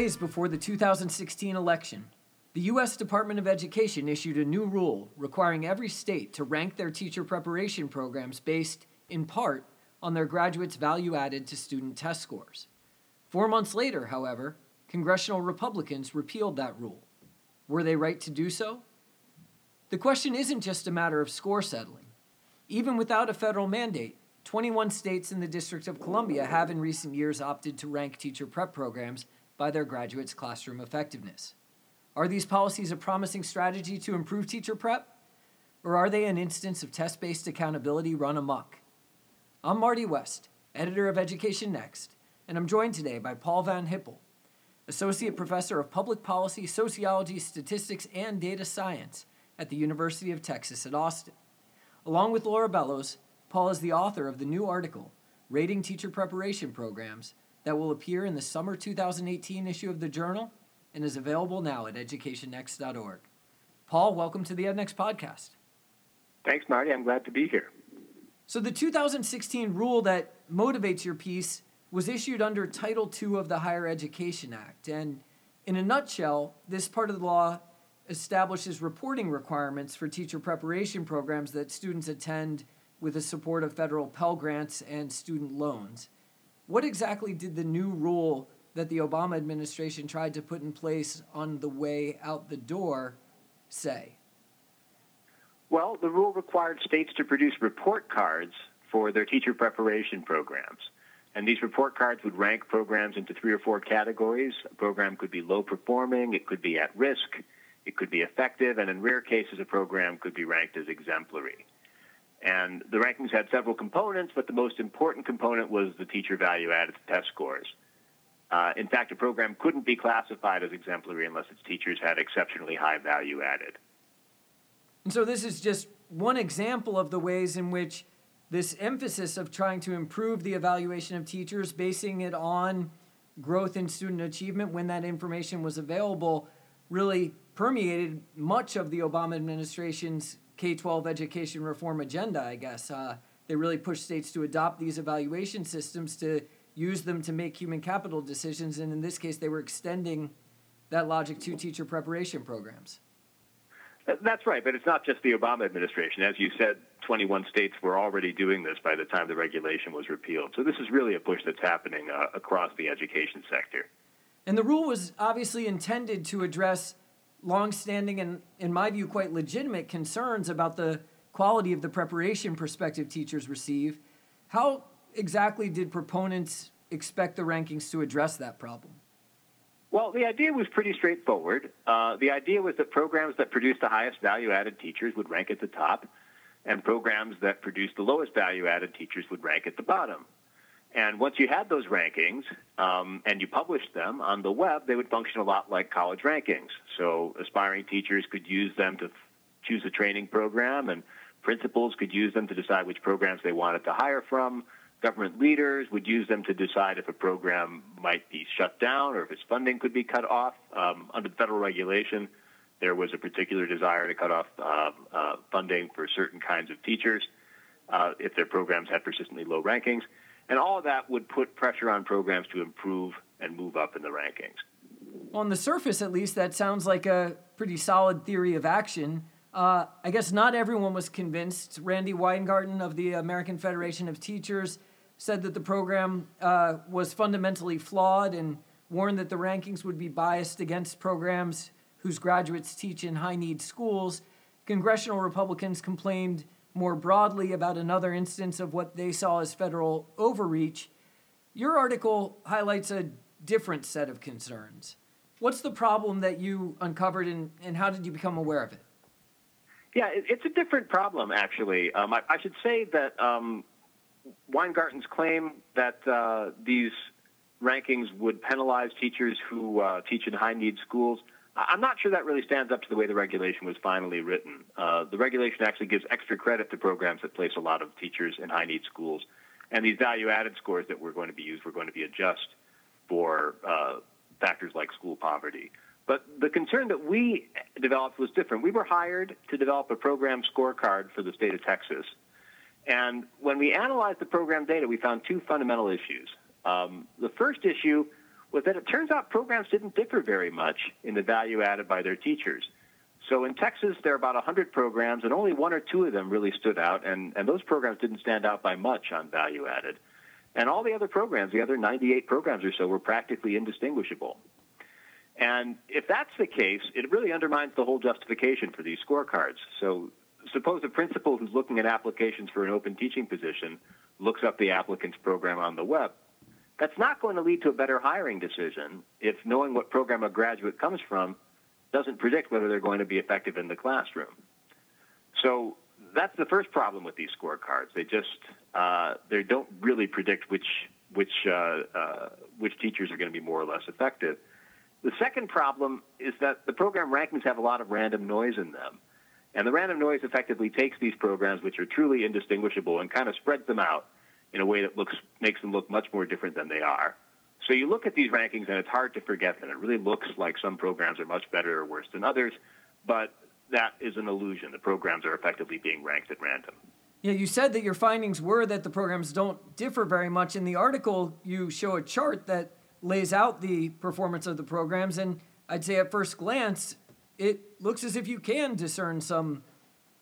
Days before the 2016 election, the U.S. Department of Education issued a new rule requiring every state to rank their teacher preparation programs based, in part, on their graduates' value added to student test scores. Four months later, however, congressional Republicans repealed that rule. Were they right to do so? The question isn't just a matter of score settling. Even without a federal mandate, 21 states in the District of Columbia have in recent years opted to rank teacher prep programs by their graduates' classroom effectiveness. Are these policies a promising strategy to improve teacher prep? Or are they an instance of test based accountability run amok? I'm Marty West, editor of Education Next, and I'm joined today by Paul Von Hippel, Associate Professor of Public Policy, Sociology, Statistics, and Data Science at the University of Texas at Austin. Along with Laura Bellows, Paul is the author of the new article, Rating Teacher Preparation Programs, that will appear in the summer 2018 issue of the Journal and is available now at educationnext.org. Paul, welcome to the EdNext podcast. Thanks, Marty. I'm glad to be here. So, the 2016 rule that motivates your piece was issued under Title II of the Higher Education Act. And in a nutshell, this part of the law establishes reporting requirements for teacher preparation programs that students attend with the support of federal Pell Grants and student loans. What exactly did the new rule that the Obama administration tried to put in place on the way out the door say? Well, the rule required states to produce report cards for their teacher preparation programs. And these report cards would rank programs into three or four categories. A program could be low performing, it could be at risk, it could be effective, and in rare cases, a program could be ranked as exemplary. And the rankings had several components, but the most important component was the teacher value added test scores. Uh, in fact, a program couldn't be classified as exemplary unless its teachers had exceptionally high value added. And so, this is just one example of the ways in which this emphasis of trying to improve the evaluation of teachers, basing it on growth in student achievement when that information was available, really permeated much of the Obama administration's K 12 education reform agenda, I guess. Uh, they really pushed states to adopt these evaluation systems to use them to make human capital decisions. And in this case, they were extending that logic to teacher preparation programs. That's right, but it's not just the Obama administration. As you said, 21 states were already doing this by the time the regulation was repealed. So this is really a push that's happening uh, across the education sector. And the rule was obviously intended to address longstanding and, in my view, quite legitimate concerns about the quality of the preparation prospective teachers receive. How exactly did proponents expect the rankings to address that problem? Well, the idea was pretty straightforward. Uh, the idea was that programs that produced the highest value added teachers would rank at the top, and programs that produced the lowest value added teachers would rank at the bottom. And once you had those rankings um, and you published them on the web, they would function a lot like college rankings. So aspiring teachers could use them to f- choose a training program, and principals could use them to decide which programs they wanted to hire from. Government leaders would use them to decide if a program might be shut down or if its funding could be cut off. Um, under federal regulation, there was a particular desire to cut off uh, uh, funding for certain kinds of teachers uh, if their programs had persistently low rankings. And all of that would put pressure on programs to improve and move up in the rankings. On the surface, at least, that sounds like a pretty solid theory of action. Uh, I guess not everyone was convinced. Randi Weingarten of the American Federation of Teachers said that the program uh, was fundamentally flawed and warned that the rankings would be biased against programs whose graduates teach in high need schools. Congressional Republicans complained more broadly about another instance of what they saw as federal overreach, your article highlights a different set of concerns. What's the problem that you uncovered and, and how did you become aware of it? Yeah, it's a different problem, actually. Um, I, I, should say that um, Weingarten's claim that uh, these rankings would penalize teachers who uh, teach in high need schools I'm not sure that really stands up to the way the regulation was finally written. Uh, the regulation actually gives extra credit to programs that place a lot of teachers in high need schools. And these value added scores that we're going to be used, we're going to be adjusted for uh, factors like school poverty. But the concern that we developed was different. We were hired to develop a program scorecard for the state of Texas. And when we analyzed the program data, we found two fundamental issues. Um, the first issue was that it turns out programs didn't differ very much in the value added by their teachers. So in Texas, there are about 100 programs, and only one or two of them really stood out, and, and those programs didn't stand out by much on value added. And all the other programs, the other 98 programs or so, were practically indistinguishable. And if that's the case, it really undermines the whole justification for these scorecards. So suppose a principal who's looking at applications for an open teaching position looks up the applicant's program on the web. That's not going to lead to a better hiring decision if knowing what program a graduate comes from doesn't predict whether they're going to be effective in the classroom. So that's the first problem with these scorecards. They just uh, they don't really predict which which uh, uh, which teachers are going to be more or less effective. The second problem is that the program rankings have a lot of random noise in them. And the random noise effectively takes these programs, which are truly indistinguishable, and kind of spreads them out in a way that looks makes them look much more different than they are. So you look at these rankings, and it's hard to forget them. It really looks like some programs are much better or worse than others, but that is an illusion. The programs are effectively being ranked at random. Yeah, you said that your findings were that the programs don't differ very much. In the article, you show a chart that lays out the performance of the programs, and I'd say at first glance, it looks as if you can discern some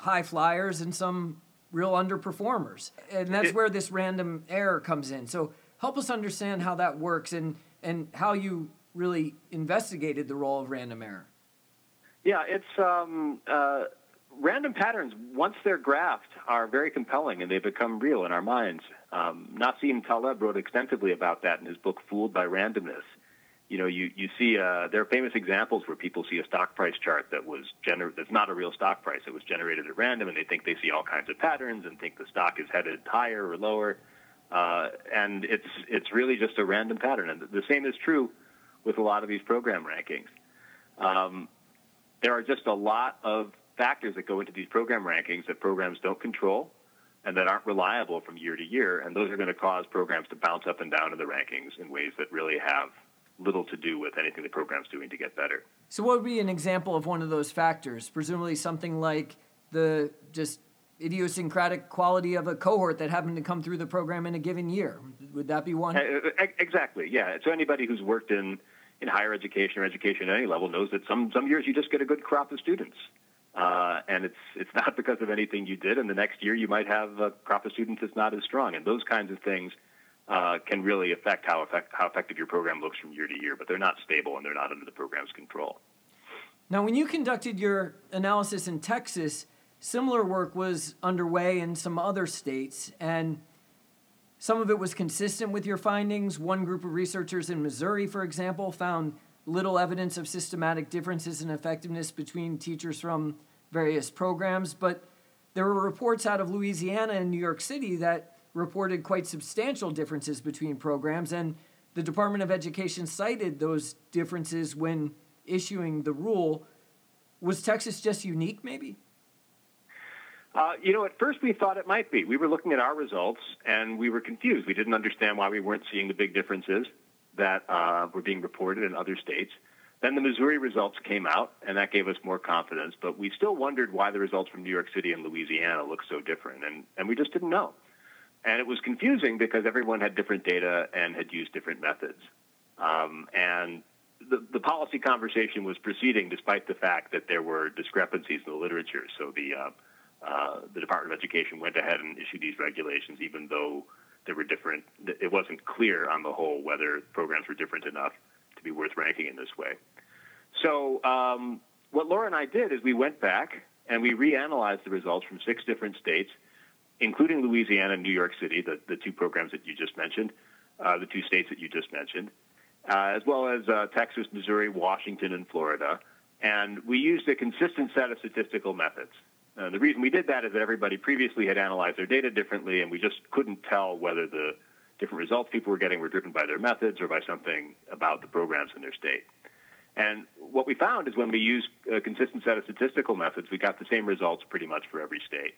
high flyers and some real underperformers. And that's where this random error comes in. So help us understand how that works and, and how you really investigated the role of random error. Yeah, it's um, uh, random patterns, once they're graphed, are very compelling and they become real in our minds. Um, Nassim Taleb wrote extensively about that in his book Fooled by Randomness you know, you, you see, uh, there are famous examples where people see a stock price chart that was gener- that's not a real stock price. It was generated at random, and they think they see all kinds of patterns and think the stock is headed higher or lower. Uh, and it's, it's really just a random pattern. And the same is true with a lot of these program rankings. Um, there are just a lot of factors that go into these program rankings that programs don't control and that aren't reliable from year to year. And those are going to cause programs to bounce up and down in the rankings in ways that really have little to do with anything the program's doing to get better. So, what would be an example of one of those factors? Presumably, something like the just idiosyncratic quality of a cohort that happened to come through the program in a given year. Would that be one? Exactly. Yeah. So anybody who's worked in in higher education or education at any level knows that some some years you just get a good crop of students. Uh, and it's it's not because of anything you did, and the next year you might have a crop of students that's not as strong, and those kinds of things uh, can really affect how, effect, how effective your program looks from year to year, but they're not stable and they're not under the program's control. Now, when you conducted your analysis in Texas, similar work was underway in some other states, and some of it was consistent with your findings. One group of researchers in Missouri, for example, found little evidence of systematic differences in effectiveness between teachers from various programs, but there were reports out of Louisiana and New York City that reported quite substantial differences between programs, and the Department of Education cited those differences when issuing the rule. Was Texas just unique, maybe? Uh, you know, at first we thought it might be. We were looking at our results and we were confused. We didn't understand why we weren't seeing the big differences that uh, were being reported in other states. Then the Missouri results came out, and that gave us more confidence. But we still wondered why the results from New York City and Louisiana looked so different, and, and we just didn't know. And it was confusing because everyone had different data and had used different methods. Um, and the, the, policy conversation was proceeding despite the fact that there were discrepancies in the literature. So the, uh, uh, the Department of Education went ahead and issued these regulations, even though there were different, it wasn't clear on the whole whether programs were different enough to be worth ranking in this way. So um, what Laura and I did is we went back and we reanalyzed the results from six different states including Louisiana and New York City, the, the two programs that you just mentioned, uh, the two states that you just mentioned, uh, as well as uh, Texas, Missouri, Washington, and Florida. And we used a consistent set of statistical methods. Uh, the reason we did that is that everybody previously had analyzed their data differently, and we just couldn't tell whether the different results people were getting were driven by their methods or by something about the programs in their state. And what we found is when we used a consistent set of statistical methods, we got the same results pretty much for every state.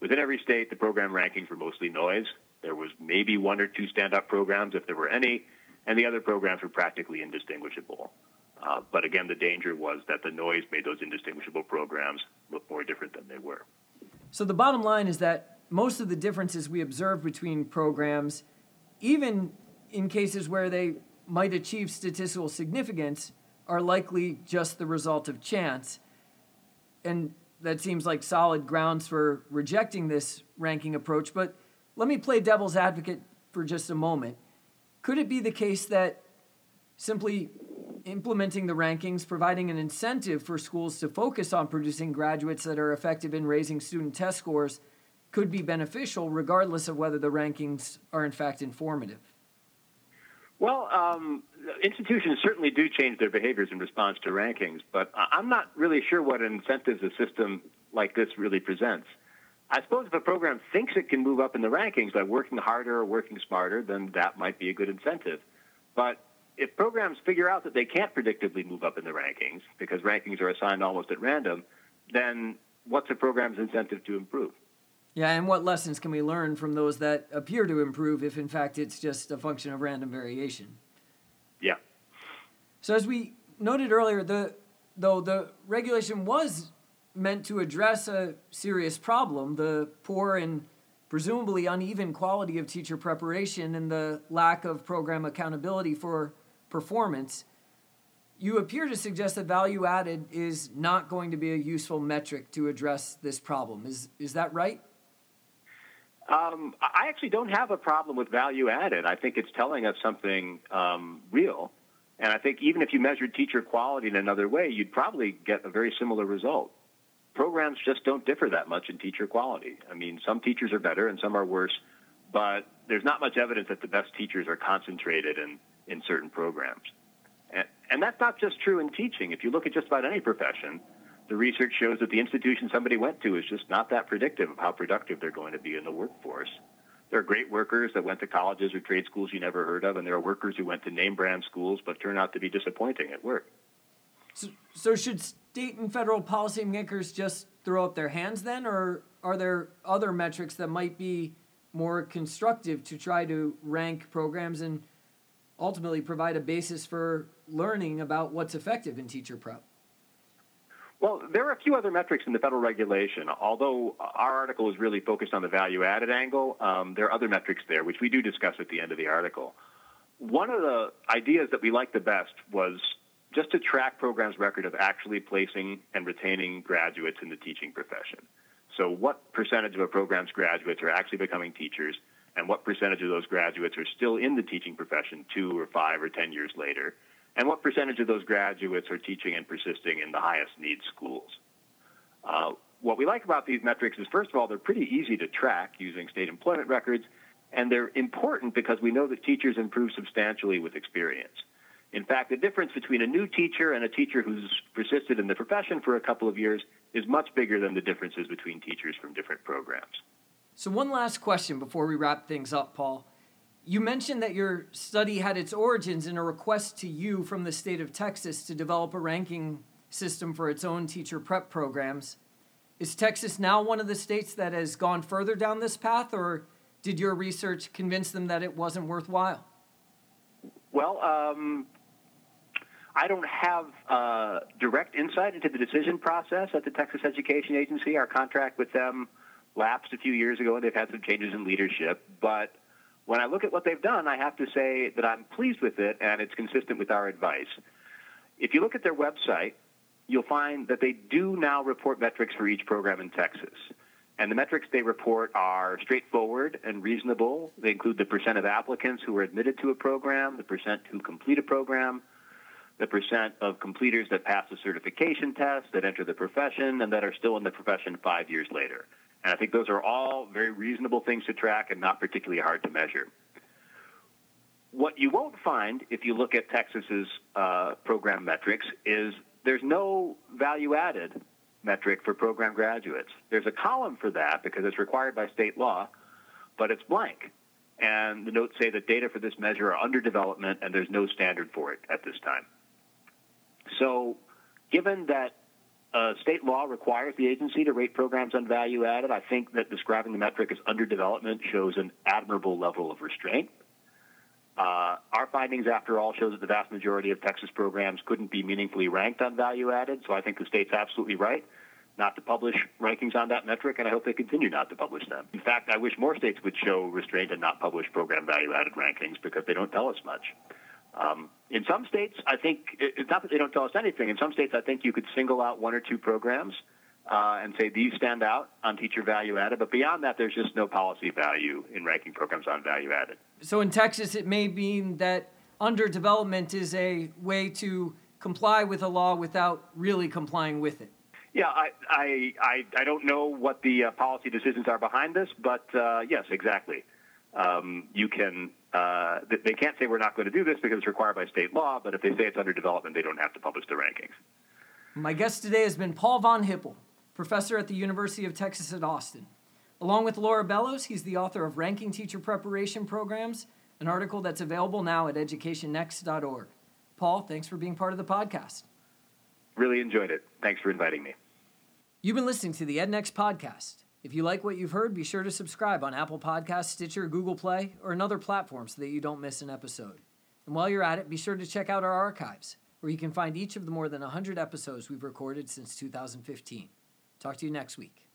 Within every state, the program rankings were mostly noise. There was maybe one or two stand-up programs, if there were any, and the other programs were practically indistinguishable. Uh, but again, the danger was that the noise made those indistinguishable programs look more different than they were. So the bottom line is that most of the differences we observe between programs, even in cases where they might achieve statistical significance are likely just the result of chance. And that seems like solid grounds for rejecting this ranking approach. But let me play devil's advocate for just a moment. Could it be the case that simply implementing the rankings, providing an incentive for schools to focus on producing graduates that are effective in raising student test scores, could be beneficial regardless of whether the rankings are in fact informative? Well, um, institutions certainly do change their behaviors in response to rankings, but I'm not really sure what incentives a system like this really presents. I suppose if a program thinks it can move up in the rankings by working harder or working smarter, then that might be a good incentive. But if programs figure out that they can't predictably move up in the rankings because rankings are assigned almost at random, then what's a program's incentive to improve? Yeah, and what lessons can we learn from those that appear to improve if, in fact, it's just a function of random variation? Yeah. So, as we noted earlier, the though the regulation was meant to address a serious problem, the poor and presumably uneven quality of teacher preparation and the lack of program accountability for performance, you appear to suggest that value added is not going to be a useful metric to address this problem. Is, is that right? Um, I actually don't have a problem with value added. I think it's telling us something um, real. And I think even if you measured teacher quality in another way, you'd probably get a very similar result. Programs just don't differ that much in teacher quality. I mean, some teachers are better and some are worse, but there's not much evidence that the best teachers are concentrated in, in certain programs. And, and that's not just true in teaching. If you look at just about any profession, the research shows that the institution somebody went to is just not that predictive of how productive they're going to be in the workforce. There are great workers that went to colleges or trade schools you never heard of, and there are workers who went to name brand schools but turn out to be disappointing at work. So, so should state and federal policymakers just throw up their hands then, or are there other metrics that might be more constructive to try to rank programs and ultimately provide a basis for learning about what's effective in teacher prep? Well, there are a few other metrics in the federal regulation. Although our article is really focused on the value added angle, um, there are other metrics there, which we do discuss at the end of the article. One of the ideas that we liked the best was just to track programs' record of actually placing and retaining graduates in the teaching profession. So, what percentage of a program's graduates are actually becoming teachers, and what percentage of those graduates are still in the teaching profession two or five or ten years later? And what percentage of those graduates are teaching and persisting in the highest need schools. Uh, what we like about these metrics is, first of all, they're pretty easy to track using state employment records, and they're important because we know that teachers improve substantially with experience. In fact, the difference between a new teacher and a teacher who's persisted in the profession for a couple of years is much bigger than the differences between teachers from different programs. So, one last question before we wrap things up, Paul. You mentioned that your study had its origins in a request to you from the state of Texas to develop a ranking system for its own teacher prep programs. Is Texas now one of the states that has gone further down this path, or did your research convince them that it wasn't worthwhile? Well, um, I don't have uh, direct insight into the decision process at the Texas Education Agency. Our contract with them lapsed a few years ago, and they've had some changes in leadership. But when I look at what they've done, I have to say that I'm pleased with it and it's consistent with our advice. If you look at their website, you'll find that they do now report metrics for each program in Texas. And the metrics they report are straightforward and reasonable. They include the percent of applicants who are admitted to a program, the percent who complete a program, the percent of completers that pass a certification test, that enter the profession, and that are still in the profession five years later. And I think those are all very reasonable things to track and not particularly hard to measure. What you won't find if you look at Texas's uh, program metrics is there's no value added metric for program graduates. There's a column for that because it's required by state law, but it's blank. And the notes say that data for this measure are under development and there's no standard for it at this time. So, given that uh, state law requires the agency to rate programs on value added. I think that describing the metric as under development shows an admirable level of restraint. Uh, our findings, after all, show that the vast majority of Texas programs couldn't be meaningfully ranked on value added. So I think the state's absolutely right not to publish rankings on that metric, and I hope they continue not to publish them. In fact, I wish more states would show restraint and not publish program value added rankings because they don't tell us much. Um, in some states, I think it's not that they don't tell us anything. In some states, I think you could single out one or two programs uh, and say these stand out on teacher value added. But beyond that, there's just no policy value in ranking programs on value added. So in Texas, it may mean that underdevelopment is a way to comply with a law without really complying with it. Yeah, I, I, I, I don't know what the uh, policy decisions are behind this, but uh, yes, exactly. Um, you can, uh, they can't say we're not going to do this because it's required by state law, but if they say it's under development, they don't have to publish the rankings. My guest today has been Paul Von Hippel, professor at the University of Texas at Austin. Along with Laura Bellows, he's the author of Ranking Teacher Preparation Programs, an article that's available now at educationnext.org. Paul, thanks for being part of the podcast. Really enjoyed it. Thanks for inviting me. You've been listening to the EdNext podcast. If you like what you've heard, be sure to subscribe on Apple Podcasts, Stitcher, Google Play, or another platform so that you don't miss an episode. And while you're at it, be sure to check out our archives, where you can find each of the more than 100 episodes we've recorded since 2015. Talk to you next week.